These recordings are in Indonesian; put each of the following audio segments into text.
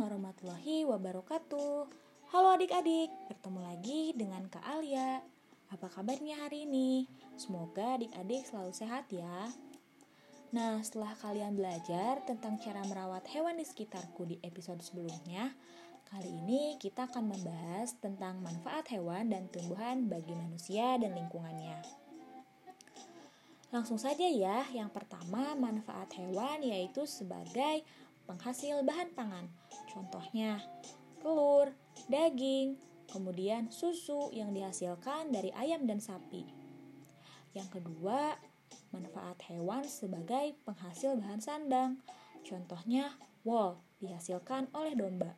warahmatullahi wabarakatuh. Halo adik-adik, bertemu lagi dengan Kak Alia. Apa kabarnya hari ini? Semoga adik-adik selalu sehat ya. Nah, setelah kalian belajar tentang cara merawat hewan di sekitarku di episode sebelumnya, kali ini kita akan membahas tentang manfaat hewan dan tumbuhan bagi manusia dan lingkungannya. Langsung saja ya, yang pertama manfaat hewan yaitu sebagai penghasil bahan pangan. Contohnya, telur, daging, kemudian susu yang dihasilkan dari ayam dan sapi. Yang kedua, manfaat hewan sebagai penghasil bahan sandang. Contohnya, wool dihasilkan oleh domba.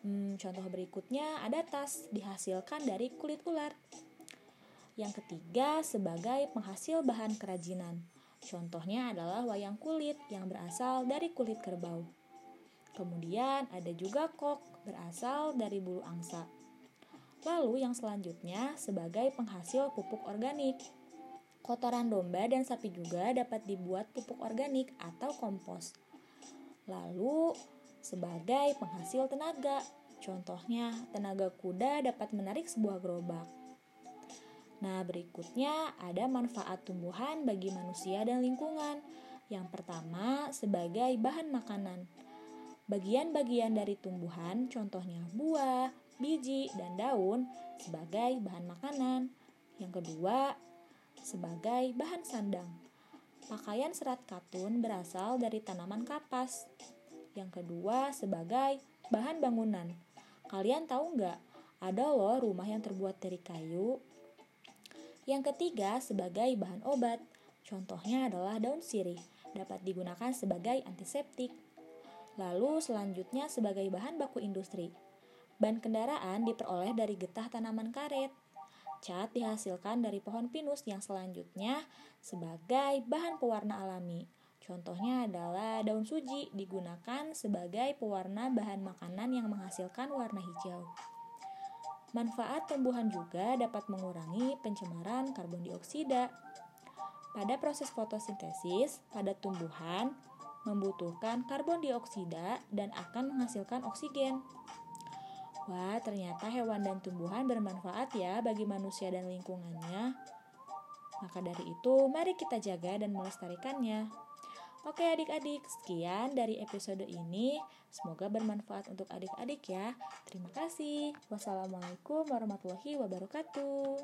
Hmm, contoh berikutnya ada tas dihasilkan dari kulit ular. Yang ketiga, sebagai penghasil bahan kerajinan. Contohnya adalah wayang kulit yang berasal dari kulit kerbau. Kemudian ada juga kok berasal dari bulu angsa. Lalu yang selanjutnya sebagai penghasil pupuk organik. Kotoran domba dan sapi juga dapat dibuat pupuk organik atau kompos. Lalu sebagai penghasil tenaga. Contohnya, tenaga kuda dapat menarik sebuah gerobak. Nah, berikutnya ada manfaat tumbuhan bagi manusia dan lingkungan. Yang pertama, sebagai bahan makanan. Bagian-bagian dari tumbuhan, contohnya buah, biji, dan daun, sebagai bahan makanan. Yang kedua, sebagai bahan sandang. Pakaian serat katun berasal dari tanaman kapas. Yang kedua, sebagai bahan bangunan. Kalian tahu nggak? Ada loh rumah yang terbuat dari kayu yang ketiga, sebagai bahan obat. Contohnya adalah daun sirih, dapat digunakan sebagai antiseptik. Lalu selanjutnya sebagai bahan baku industri. Ban kendaraan diperoleh dari getah tanaman karet. Cat dihasilkan dari pohon pinus yang selanjutnya sebagai bahan pewarna alami. Contohnya adalah daun suji digunakan sebagai pewarna bahan makanan yang menghasilkan warna hijau. Manfaat tumbuhan juga dapat mengurangi pencemaran karbon dioksida. Pada proses fotosintesis, pada tumbuhan membutuhkan karbon dioksida dan akan menghasilkan oksigen. Wah, ternyata hewan dan tumbuhan bermanfaat ya bagi manusia dan lingkungannya. Maka dari itu, mari kita jaga dan melestarikannya. Oke adik-adik, sekian dari episode ini. Semoga bermanfaat untuk adik-adik ya. Terima kasih. Wassalamualaikum warahmatullahi wabarakatuh.